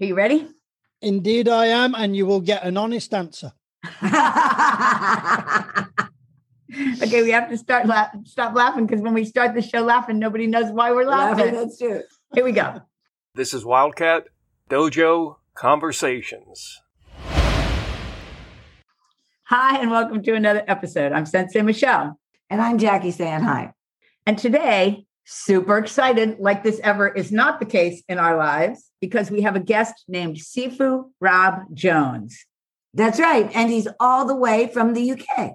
Are you ready? Indeed, I am, and you will get an honest answer. okay, we have to start la- stop laughing because when we start the show laughing, nobody knows why we're laughing. Laughing, that's true. Here we go. This is Wildcat Dojo Conversations. Hi, and welcome to another episode. I'm Sensei Michelle. And I'm Jackie saying hi. And today, super excited, like this ever is not the case in our lives, because we have a guest named Sifu Rob Jones. That's right. And he's all the way from the UK.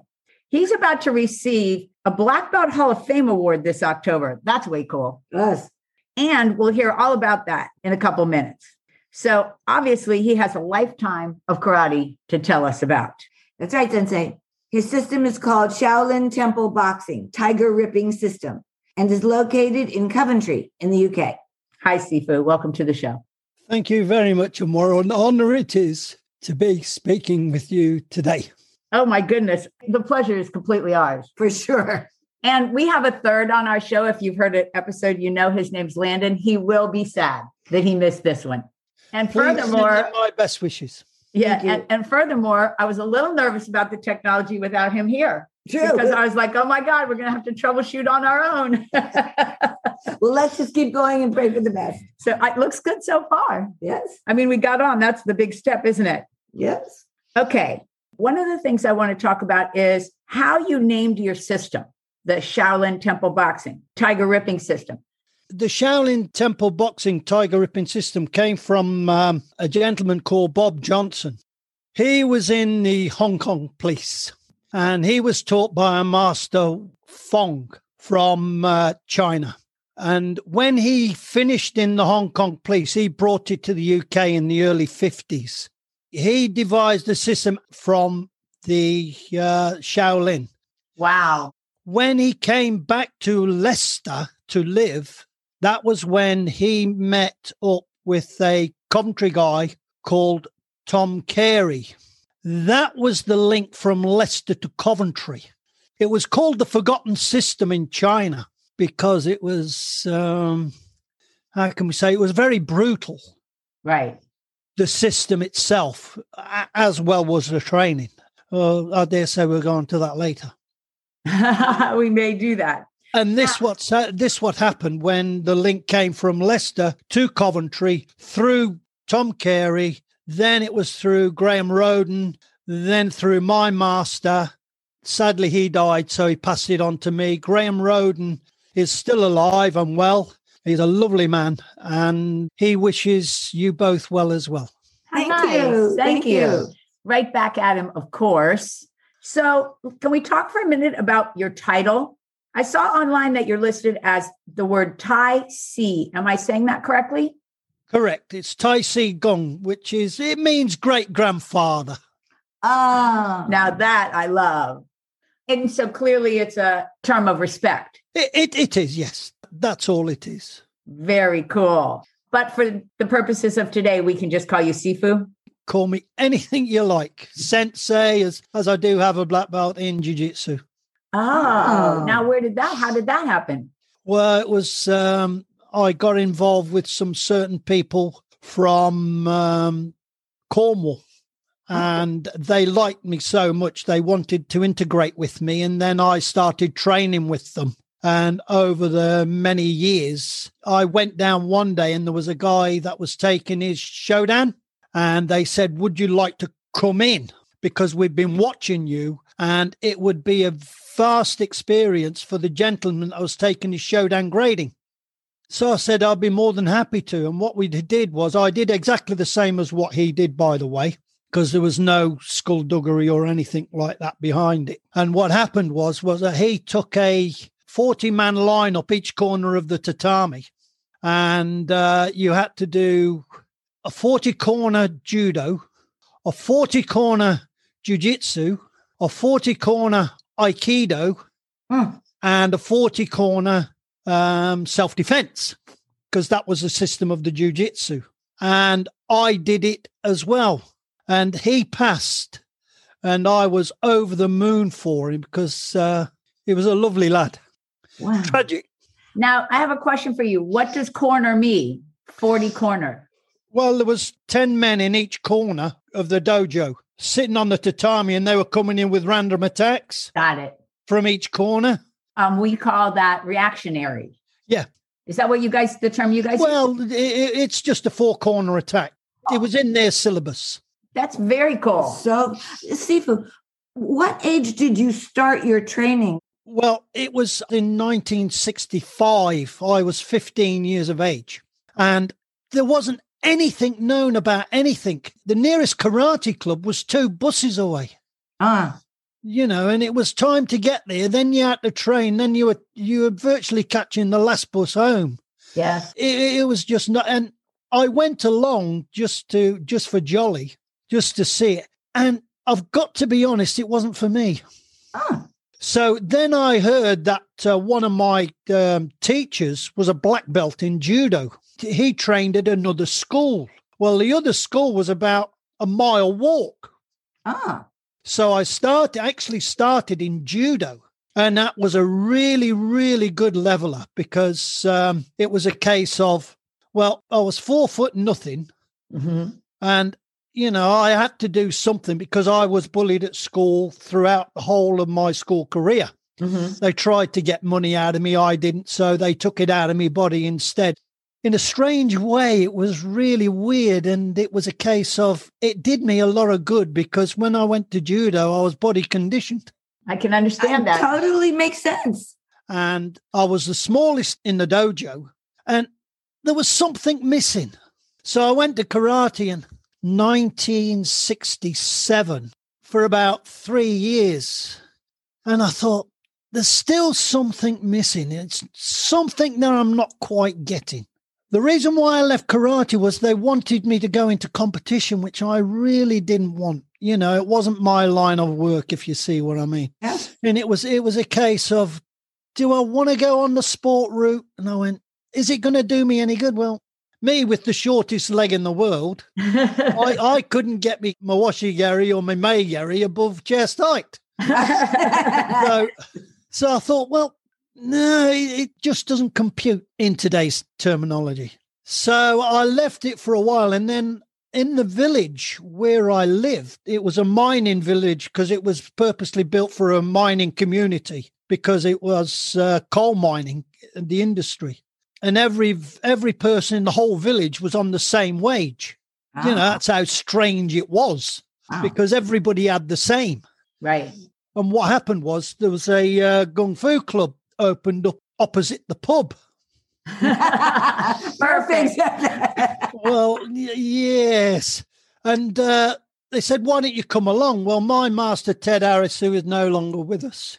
He's about to receive a Black Belt Hall of Fame award this October. That's way cool. Us. And we'll hear all about that in a couple minutes. So obviously, he has a lifetime of karate to tell us about. That's right, Sensei. His system is called Shaolin Temple Boxing Tiger Ripping System and is located in Coventry in the UK. Hi, Sifu. Welcome to the show. Thank you very much, and what an honor it is to be speaking with you today. Oh, my goodness. The pleasure is completely ours. For sure. And we have a third on our show. If you've heard an episode, you know his name's Landon. He will be sad that he missed this one. And Please furthermore, my best wishes. yeah, and, and furthermore, I was a little nervous about the technology without him here True. because I was like, oh my God, we're going to have to troubleshoot on our own. well, let's just keep going and pray for the best. so it looks good so far. Yes. I mean, we got on. That's the big step, isn't it? Yes. Okay. One of the things I want to talk about is how you named your system, the Shaolin Temple Boxing Tiger Ripping System. The Shaolin Temple Boxing Tiger Ripping System came from um, a gentleman called Bob Johnson. He was in the Hong Kong police and he was taught by a master Fong from uh, China. And when he finished in the Hong Kong police, he brought it to the UK in the early 50s. He devised a system from the uh, Shaolin. Wow. When he came back to Leicester to live, that was when he met up with a Coventry guy called Tom Carey. That was the link from Leicester to Coventry. It was called the Forgotten System in China because it was, um, how can we say, it was very brutal. Right. The system itself, as well was the training. Uh, I dare say we'll go on to that later. we may do that. And this what's ha- this what happened when the link came from Leicester to Coventry through Tom Carey, then it was through Graham Roden, then through my master. Sadly, he died, so he passed it on to me. Graham Roden is still alive and well. He's a lovely man, and he wishes you both well as well. Thank Nice. you. Thank, you. Right back at him, of course. So, can we talk for a minute about your title? I saw online that you're listed as the word Tai Si. Am I saying that correctly? Correct. It's Tai Si Gong, which is it means great grandfather. Ah. Now that I love. And so clearly it's a term of respect. It, it it is yes. That's all it is. Very cool. But for the purposes of today, we can just call you Sifu. call me anything you like. Sensei, as as I do have a black belt in jiu-jitsu. Oh, Oh. now where did that? How did that happen? Well, it was um I got involved with some certain people from um Cornwall. And they liked me so much they wanted to integrate with me. And then I started training with them. And over the many years, I went down one day and there was a guy that was taking his shodan. And they said, Would you like to come in? Because we've been watching you. And it would be a vast experience for the gentleman that was taking his shodan grading. So I said, I'd be more than happy to. And what we did was, I did exactly the same as what he did, by the way, because there was no skullduggery or anything like that behind it. And what happened was, was that he took a 40 man line up each corner of the tatami. And uh, you had to do a 40 corner judo, a 40 corner jujitsu, a 40 corner aikido, Hmm. and a 40 corner um, self defense, because that was the system of the jujitsu. And I did it as well. And he passed, and I was over the moon for him because uh, he was a lovely lad. Wow. Tragic. Now, I have a question for you. What does corner mean? 40 corner. Well, there was 10 men in each corner of the dojo sitting on the tatami and they were coming in with random attacks Got it. from each corner. Um, we call that reactionary. Yeah. Is that what you guys, the term you guys? Well, i i- it's just a four corner attack. It was in their syllabus. That's very cool. So, Sifu, what age did you start your training? Well, it was in 1965. I was 15 years of age, and there wasn't anything known about anything. The nearest karate club was two buses away. Ah, You know, and it was time to get there. Then you had to train. Then you were you were virtually catching the last bus home. Yes. It, it was just not. And I went along just to just for jolly, just to see it. And I've got to be honest, it wasn't for me. ah, So then I heard that uh, one of my um, teachers was a black belt in judo. He trained at another school. Well, the other school was about a mile walk. ah. So I started actually started in judo. And that was a really, really good leveler because um, it was a case of, well, I was four foot nothing. Mhm. And, you know, I had to do something because I was bullied at school throughout the whole of my school career. Mhm. They tried to get money out of me. I didn't. So they took it out of me body instead. In a strange way, it was really weird. And it was a case of it did me a lot of good because when I went to judo, I was body conditioned I can understand That that. totally makes sense. and I was the smallest in the dojo. And there was something missing. So I went to karate in 1967 for about three years. And I thought, there's still something missing. It's something that I'm not quite getting. The reason why I left karate was they wanted me to go into competition, which I really didn't want. You know, it wasn't my line of work, if you see what I mean. Yeah. And it was it was a case of, do I want to go on the sport route? And I went, is it going to do me any good? Well, me with the shortest leg in the world, I, I couldn't get me my washigari or my mae geri above chest height. So, so I thought, well, no, it, just doesn't compute in today's terminology. So I left it for a while, and then in the village where I lived, it was a mining village because it was purposely built for a mining community because it was uh, coal mining, and the industry, and every every person in the whole village was on the same wage. You know, that's how strange it was Wow. because everybody had the same. right. And what happened was there was a uh, gung fu club opened up opposite the pub. Perfect. Well, y- yes. And uh, they said, why don't you come along? Well, my master, Ted Harris, who is no longer with us,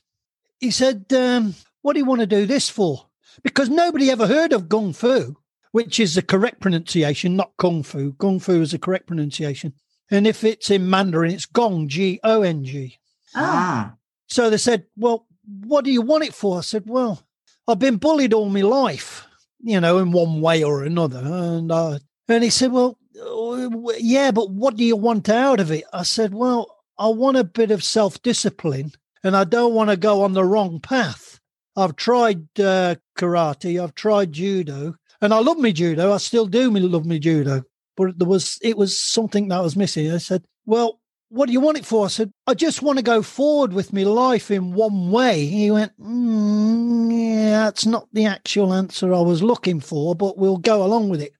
he said, um, what do you want to do this for? Because nobody ever heard of gung fu, which is the correct pronunciation, not kung fu. Kung fu is the correct pronunciation. And if it's in Mandarin, it's gong, G O N G. ah. So they said, Well, what do you want it for? I said, Well, I've been bullied all my life, you know, in one way or another. And uh, and he said, Well, uh, yeah, but what do you want out of it? I said, Well, I want a bit of self discipline and I don't want to go on the wrong path. I've tried uh, karate, I've tried judo, and I love me judo. I still do me love me judo. But there was it was something that was missing. I said, Well, what do you want it for? I said, I just want to go forward with my life in one way. He went, mm, Yeah, that's not the actual answer I was looking for, but we'll go along with it.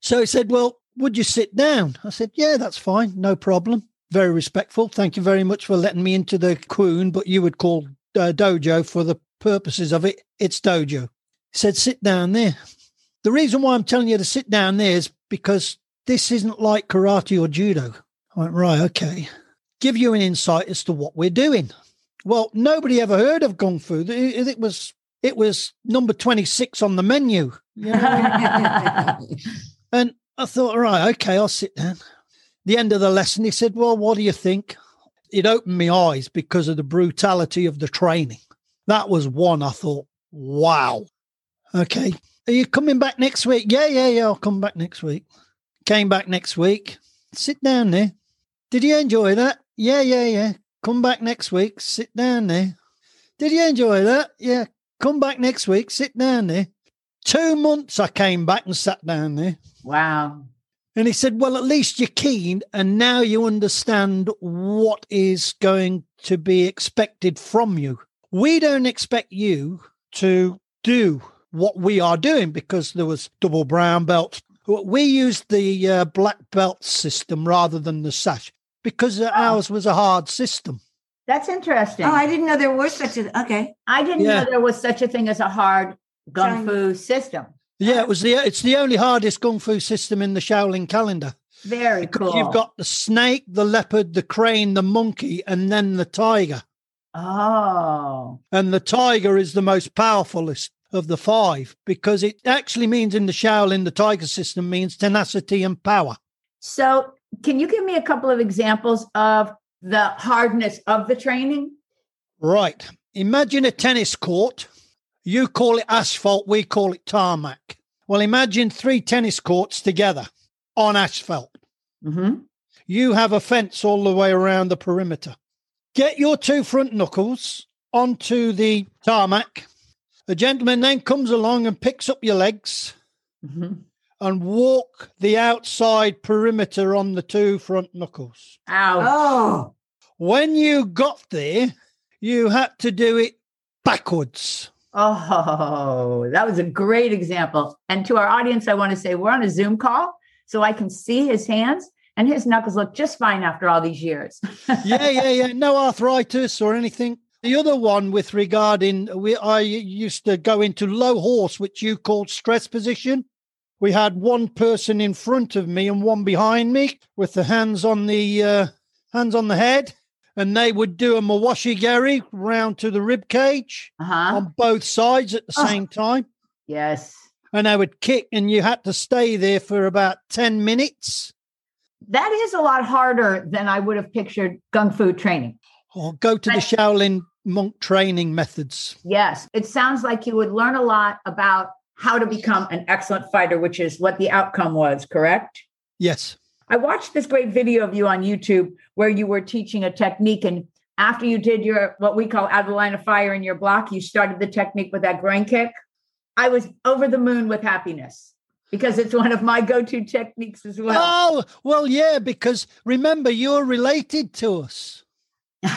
So he said, Well, would you sit down? I said, Yeah, that's fine. No problem. Very respectful. Thank you very much for letting me into the kwoon, but you would call uh, dojo for the purposes of it. It's dojo. He said, Sit down there. The reason why I'm telling you to sit down there is because this isn't like karate or judo. I went, right, okay. Give you an insight as to what we're doing. Well, nobody ever heard of Kung Fu. It, it was it was number 26 on the menu. You know? and I thought, right, okay, I'll sit down. The end of the lesson, he said, Well, what do you think? It opened my eyes because of the brutality of the training. That was one I thought, wow. Okay. Are you coming back next week? Yeah, yeah, yeah. I'll come back next week. Came back next week. Sit down there. Did you enjoy that? Yeah, yeah, yeah. Come back next week. Sit down there. Did you enjoy that? Yeah. Come back next week. Sit down there. Two months I came back and sat down there. Wow. And he said, Well, at least you're keen and now you understand what is going to be expected from you. We don't expect you to do what we are doing because there was double brown belts. We used the uh, black belt system rather than the sash because uh, ours was a hard system. That's interesting. Oh, I didn't know there was such a. Okay. I didn't Yeah. know there was such a thing as a hard gung fu system. Yeah, it was the it's the only hardest kung fu system in the Shaolin calendar. Very Because cool. you've got the snake, the leopard, the crane, the monkey, and then the tiger. oh, And the tiger is the most powerfulest of the five because it actually means in the Shaolin, the tiger system means tenacity and power. so can you give me a couple of examples of the hardness of the training? Right. Imagine a tennis court. You call it asphalt, we call it tarmac. Well, imagine three tennis courts together on asphalt. Mm-hmm. You have a fence all the way around the perimeter. Get your two front knuckles onto the tarmac. A gentleman then comes along and picks up your legs Mm-hmm. And walk the outside perimeter on the two front knuckles. Ouch. Oh. When you got there, you had to do it backwards. Oh, that was a great example. And to our audience, I want to say we're on a Zoom call, so I can see his hands, and his knuckles look just fine after all these years. yeah, yeah, yeah. No arthritis or anything. The other one with regarding we I used to go into low horse, which you called stress position. We had one person in front of me and one behind me with the hands on the uh, hands on the head, and they would do a mawashi geri round to the rib cage Uh huh. on both sides at the Oh. same time. yes. And they would kick, and you had to stay there for about ten minutes That is a lot harder than I would have pictured Kung Fu training. or go to the Shaolin monk training methods. Yes. It sounds like you would learn a lot about how to become an excellent fighter, which is what the outcome was, correct? Yes. I watched this great video of you on YouTube where you were teaching a technique. And after you did your what we call out of the line of fire in your block, you started the technique with that groin kick. I was over the moon with happiness because it's one of my go-to techniques as well. Oh, well, yeah, because remember, you're related to us. and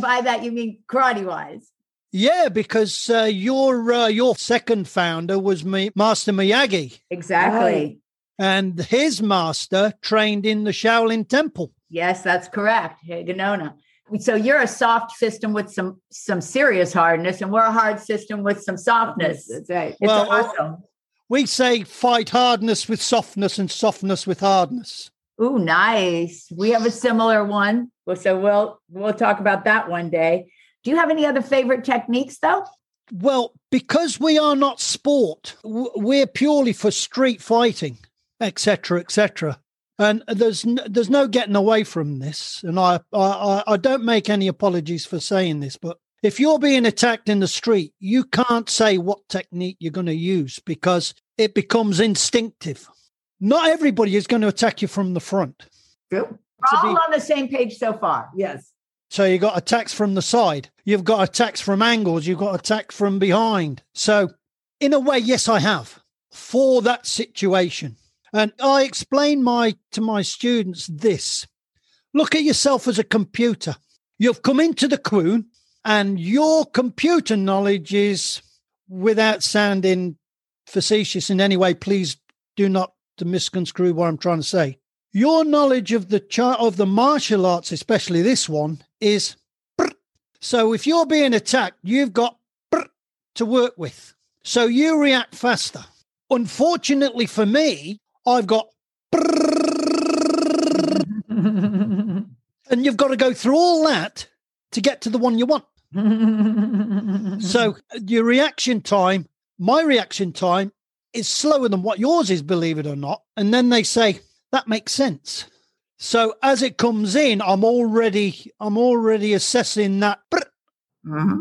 by that you mean karate wise. Yeah, because uh, your uh, your second founder was me, Master Miyagi, Exactly. and his master trained in the Shaolin Temple. Yes, that's correct. Higaonna. So you're a soft system with some some serious hardness, and we're a hard system with some softness. That's right. Well, awesome. We say fight hardness with softness and softness with hardness. Ooh, nice. We have a similar one. Well, So we'll we'll talk about that one day. Do you have any other favorite techniques though? Well, because we are not sport, we're purely for street fighting, etc., etc. And there's n- there's no getting away from this. And I, I I- I don't make any apologies for saying this, but if you're being attacked in the street, you can't say what technique you're going to use because it becomes instinctive. Not everybody is going to attack you from the front. We're all be- on the same page so far. Yes. So you've got attacks from the side, you've got attacks from angles, you've got attacks from behind. So, in a way, yes, I have for that situation. And I explain my to my students this: look at yourself as a computer. You've come into the kwoon, and your computer knowledge is, without sounding facetious in any way, please do not misconstrue what I'm trying to say. Your knowledge of the chart of the martial arts, especially this one, is brr. so if you're being attacked, you've got to work with. So you react faster. Unfortunately for me, I've got and you've got to go through all that to get to the one you want. So your reaction time, my reaction time is slower than what yours is, believe it or not. And then they say, that makes sense. So as it comes in, I'm already I'm already assessing that Mhm.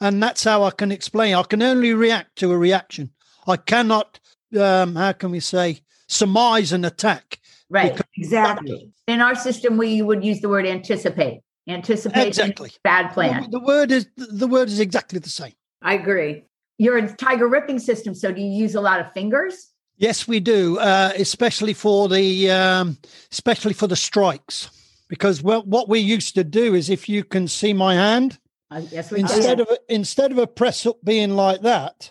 and that's how I can explain. I can only react to a reaction. I cannot um how can we say surmise an attack. right. Exactly. In our system, we would use the word anticipate. Anticipate Exactly. bad plan. The, the word is the word is exactly the same. I agree. You're a tiger ripping system. So do you use a lot of fingers? Yes, we do, uh, especially for the um, especially for the strikes, because well, what we used to do is, if you can see my hand, Uh, yes, we instead do. of a, instead of a press up being like that,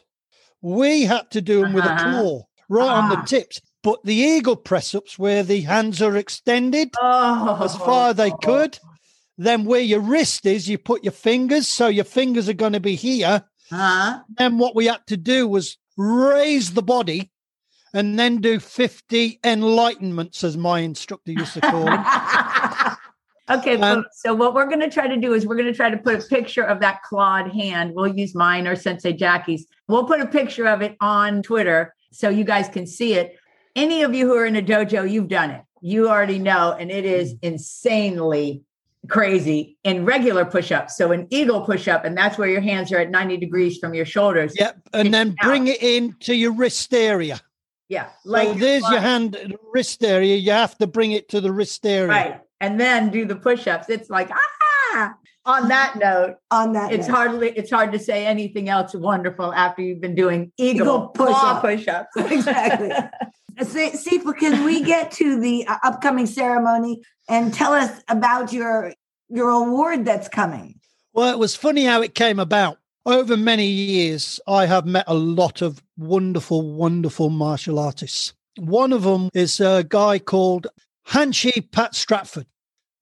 we had to do them with a Uh-huh. claw right on the Ah. tips. But the eagle press ups, where the hands are extended oh, as far as they could, then where your wrist is, you put your fingers, so your fingers are going to be here. Huh? Then what we had to do was raise the body and then do 50 enlightenments, as my instructor used to call them. okay, Um, so- what we're going to try to do is we're going to try to put a picture of that clawed hand. We'll use mine or Sensei Jackie's. We'll put a picture of it on Twitter so you guys can see it. Any of you who are in a dojo, you've done it. You already know, and it is insanely crazy in regular push-ups. So an eagle push-up, and that's where your hands are at 90 degrees from your shoulders. Yep. And then bring it into your wrist area. Yeah. Like there's your hand wrist area. You have to bring it to the wrist area. Right. And then do the push-ups. It's like, ah. On that note, on that. it's note. hardly it's hard to say anything else wonderful after you've been doing eagle, Eagle push-up. push-ups. Exactly. See, Sifu, can we get to the uh, upcoming ceremony and tell us about your your award that's coming? Well, it was funny how it came about. Over many years, I have met a lot of wonderful, wonderful martial artists. One of them is a guy called Hanshi Pat Stratford.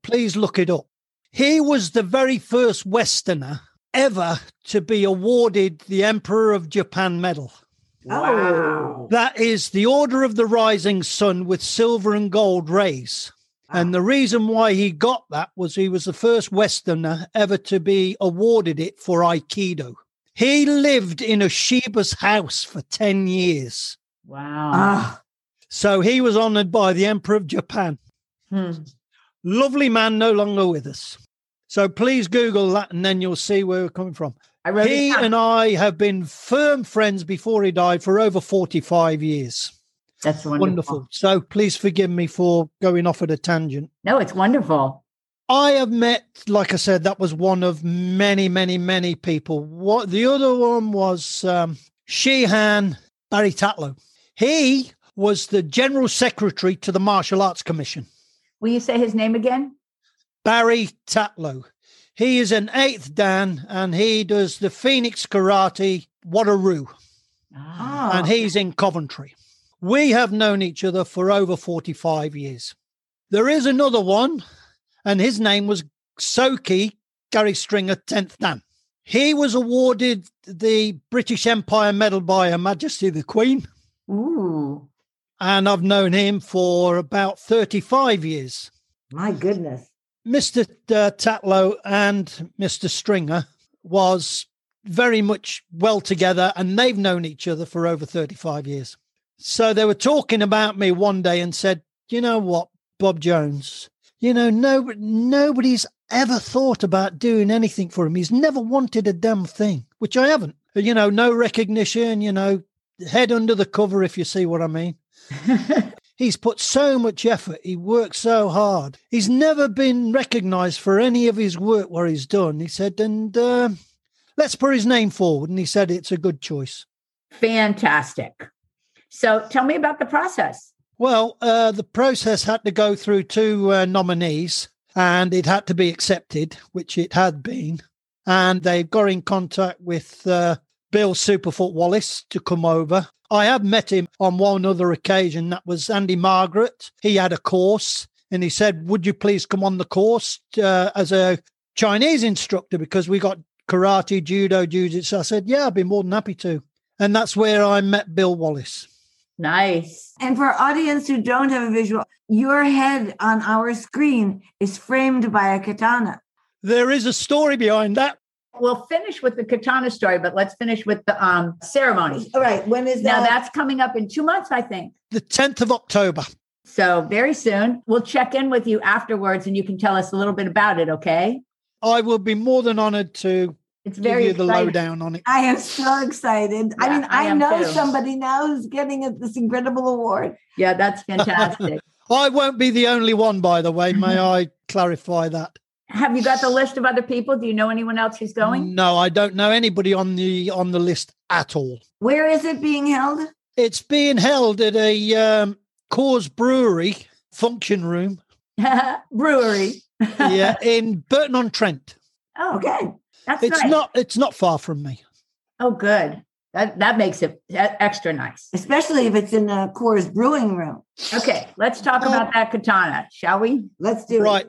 Please look it up. He was the very first Westerner ever to be awarded the Emperor of Japan medal. Wow. That is the Order of the Rising Sun with silver and gold rays. And the reason why he got that was he was the first Westerner ever to be awarded it for Aikido. He lived in Ueshiba's house for 10 years. Wow. Ah, So he was honored by the Emperor of Japan. Hmm. Lovely man, no longer with us. So please Google that and then you'll see where we're coming from. I He and I have been firm friends before he died for over 45 years. That's wonderful. Wonderful. So please forgive me for going off at a tangent. No, it's wonderful. I have met, like I said, that was one of many, many, many people. What the other one was um, Shihan Barry Tatlow. He was the general secretary to the Martial Arts Commission. Will you say his name again? Barry Tatlow. He is an eighth Dan and he does the Phoenix Karate Wado Ryu, Ah. and he's in Coventry. We have known each other for over 45 years. There is another one, and his name was Soke Gary Stringer, 10th Dan. He was awarded the British Empire Medal by Her Majesty the Queen, Ooh. and I've known him for about 35 years. my goodness. Mr. Uh, Tatlow and Mr. Stringer was very much well together, and they've known each other for over 35 years. So they were talking about me one day and said, You know what, Bob Jones? You know, no, nobody's ever thought about doing anything for him. He's never wanted a damn thing, which I haven't. You know, no recognition, you know, head under the cover, if you see what I mean. He's put so much effort. He worked so hard. He's never been recognized for any of his work where he's done. He said, and uh, let's put his name forward. And he said it's a good choice. Fantastic. So tell me about the process. Well, uh, the process had to go through two uh, nominees and it had to be accepted, which it had been. And they got in contact with uh, Bill Superfoot Wallace to come over. I have met him on one other occasion. That was Andy Margaret. He had a course and he said, Would you please come on the course uh, as a Chinese instructor? Because we got karate, judo, jiu-jitsu. I said, Yeah, I'd be more than happy to. And that's where I met Bill Wallace. Nice. And for our audience who don't have a visual, your head on our screen is framed by a katana. There is a story behind that. We'll finish with the katana story, but let's finish with the um, ceremony. All right, when is Now that's coming up in two months, I think. The 10th of October. So very soon. We'll check in with you afterwards and you can tell us a little bit about it, okay? I will be more than honored to It's give very you the exciting. lowdown on it. I am so excited. I mean, I I, know too. somebody now who's getting a, this incredible award. Yeah, that's fantastic. I won't be the only one, by the way. May I clarify that? Have you got the list of other people? Do you know anyone else who's going? No, I don't know anybody on the on the list at all. Where is it being held? It's being held at a um, Coors Brewery function room. Brewery. yeah, in Burton on Trent. Oh, Okay. That's It's nice. not. It's not far from me. Oh, good. That that makes it extra nice. Especially if it's in the Coors brewing room. Okay, let's talk Oh. about that katana, shall we? Let's do Right. it. Right,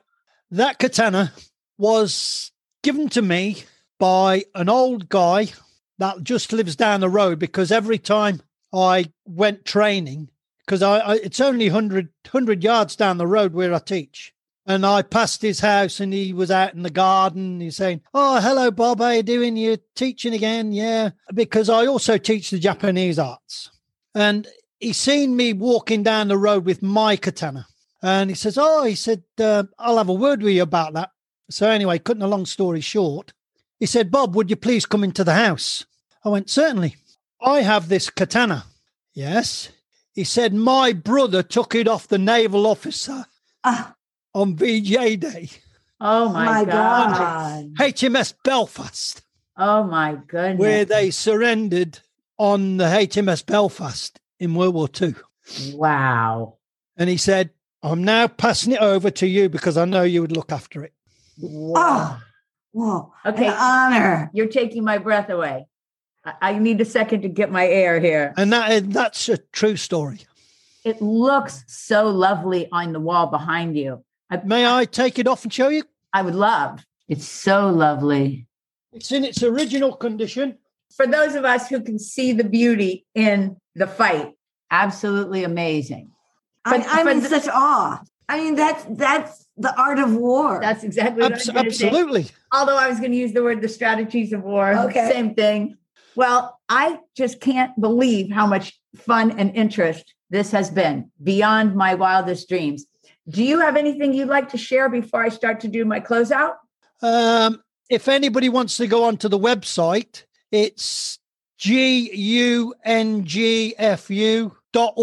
that katana was given to me by an old guy that just lives down the road because every time I went training, because I, I it's only 100, 100 yards down the road where I teach. And I passed his house and he was out in the garden. He's saying, Oh, hello, Bob. How are you doing? You're teaching again? Yeah. Because I also teach the Japanese arts. And he seen me walking down the road with my katana. And he says, Oh, he said, uh, I'll have a word with you about that. So, anyway, cutting a long story short, he said, Bob, would you please come into the house? I went, Certainly. I have this katana. Yes. He said, My brother took it off the naval officer Ah, on VJ Day, Oh my, my god. God. HMS Belfast, Oh my goodness. where they surrendered on the HMS Belfast in World War II. wow. And he said, I'm now passing it over to you because I know you would look after it. Wow. Oh, whoa. Okay. An honor. You're taking my breath away. I, I need a second to get my air here. And that is, that's a true story. It looks so lovely on the wall behind you. I, May I take it off and show you? I would love. It's so lovely. It's in its original condition. For those of us who can see the beauty in the fight, absolutely amazing. I, But- I'm but in the- such awe. I mean, that's that's the art of war. That's exactly what Abs- I was gonna say. absolutely. Although I was going to use the word the strategies of war. Okay. Same thing. Well, I just can't believe how much fun and interest this has been beyond my wildest dreams. Do you have anything you'd like to share before I start to do my closeout? Um, if anybody wants to go onto the website, it's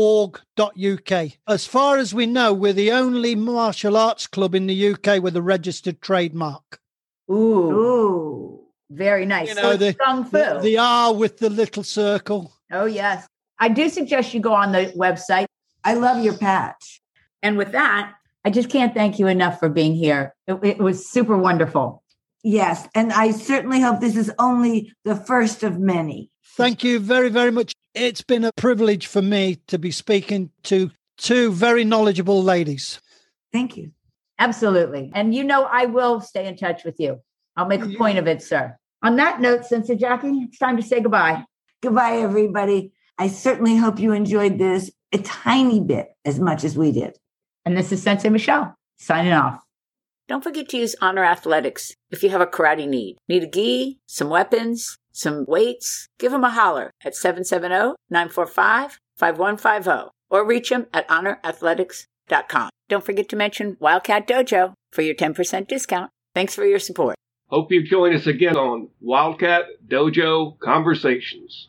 gungfu.org.uk. As far as we know, we're the only martial arts club in the UK with a registered trademark. Ooh, Ooh. very nice. You So know, it's the- Kung Fu. The, the R with the little circle. oh, yes. I do suggest you go on the website. I love your patch. And with that, I just can't thank you enough for being here. It, it was super wonderful. Yes. And I certainly hope this is only the first of many. Thank you very, very much. It's been a privilege for me to be speaking to two very knowledgeable ladies. Thank you. Absolutely. And you know, I will stay in touch with you. I'll make a point of it, sir. On that note, Sensei Jackie, it's time to say goodbye. Goodbye, everybody. I certainly hope you enjoyed this a tiny bit as much as we did. And this is Sensei Michelle signing off. Don't forget to use Honor Athletics if you have a karate need. Need a gi, some weapons, some weights? Give them a holler at 770-945-5150 or reach them at honorathletics.com. Don't forget to mention Wildcat Dojo for your 10% discount. Thanks for your support. Hope you join us again on Wildcat Dojo Conversations.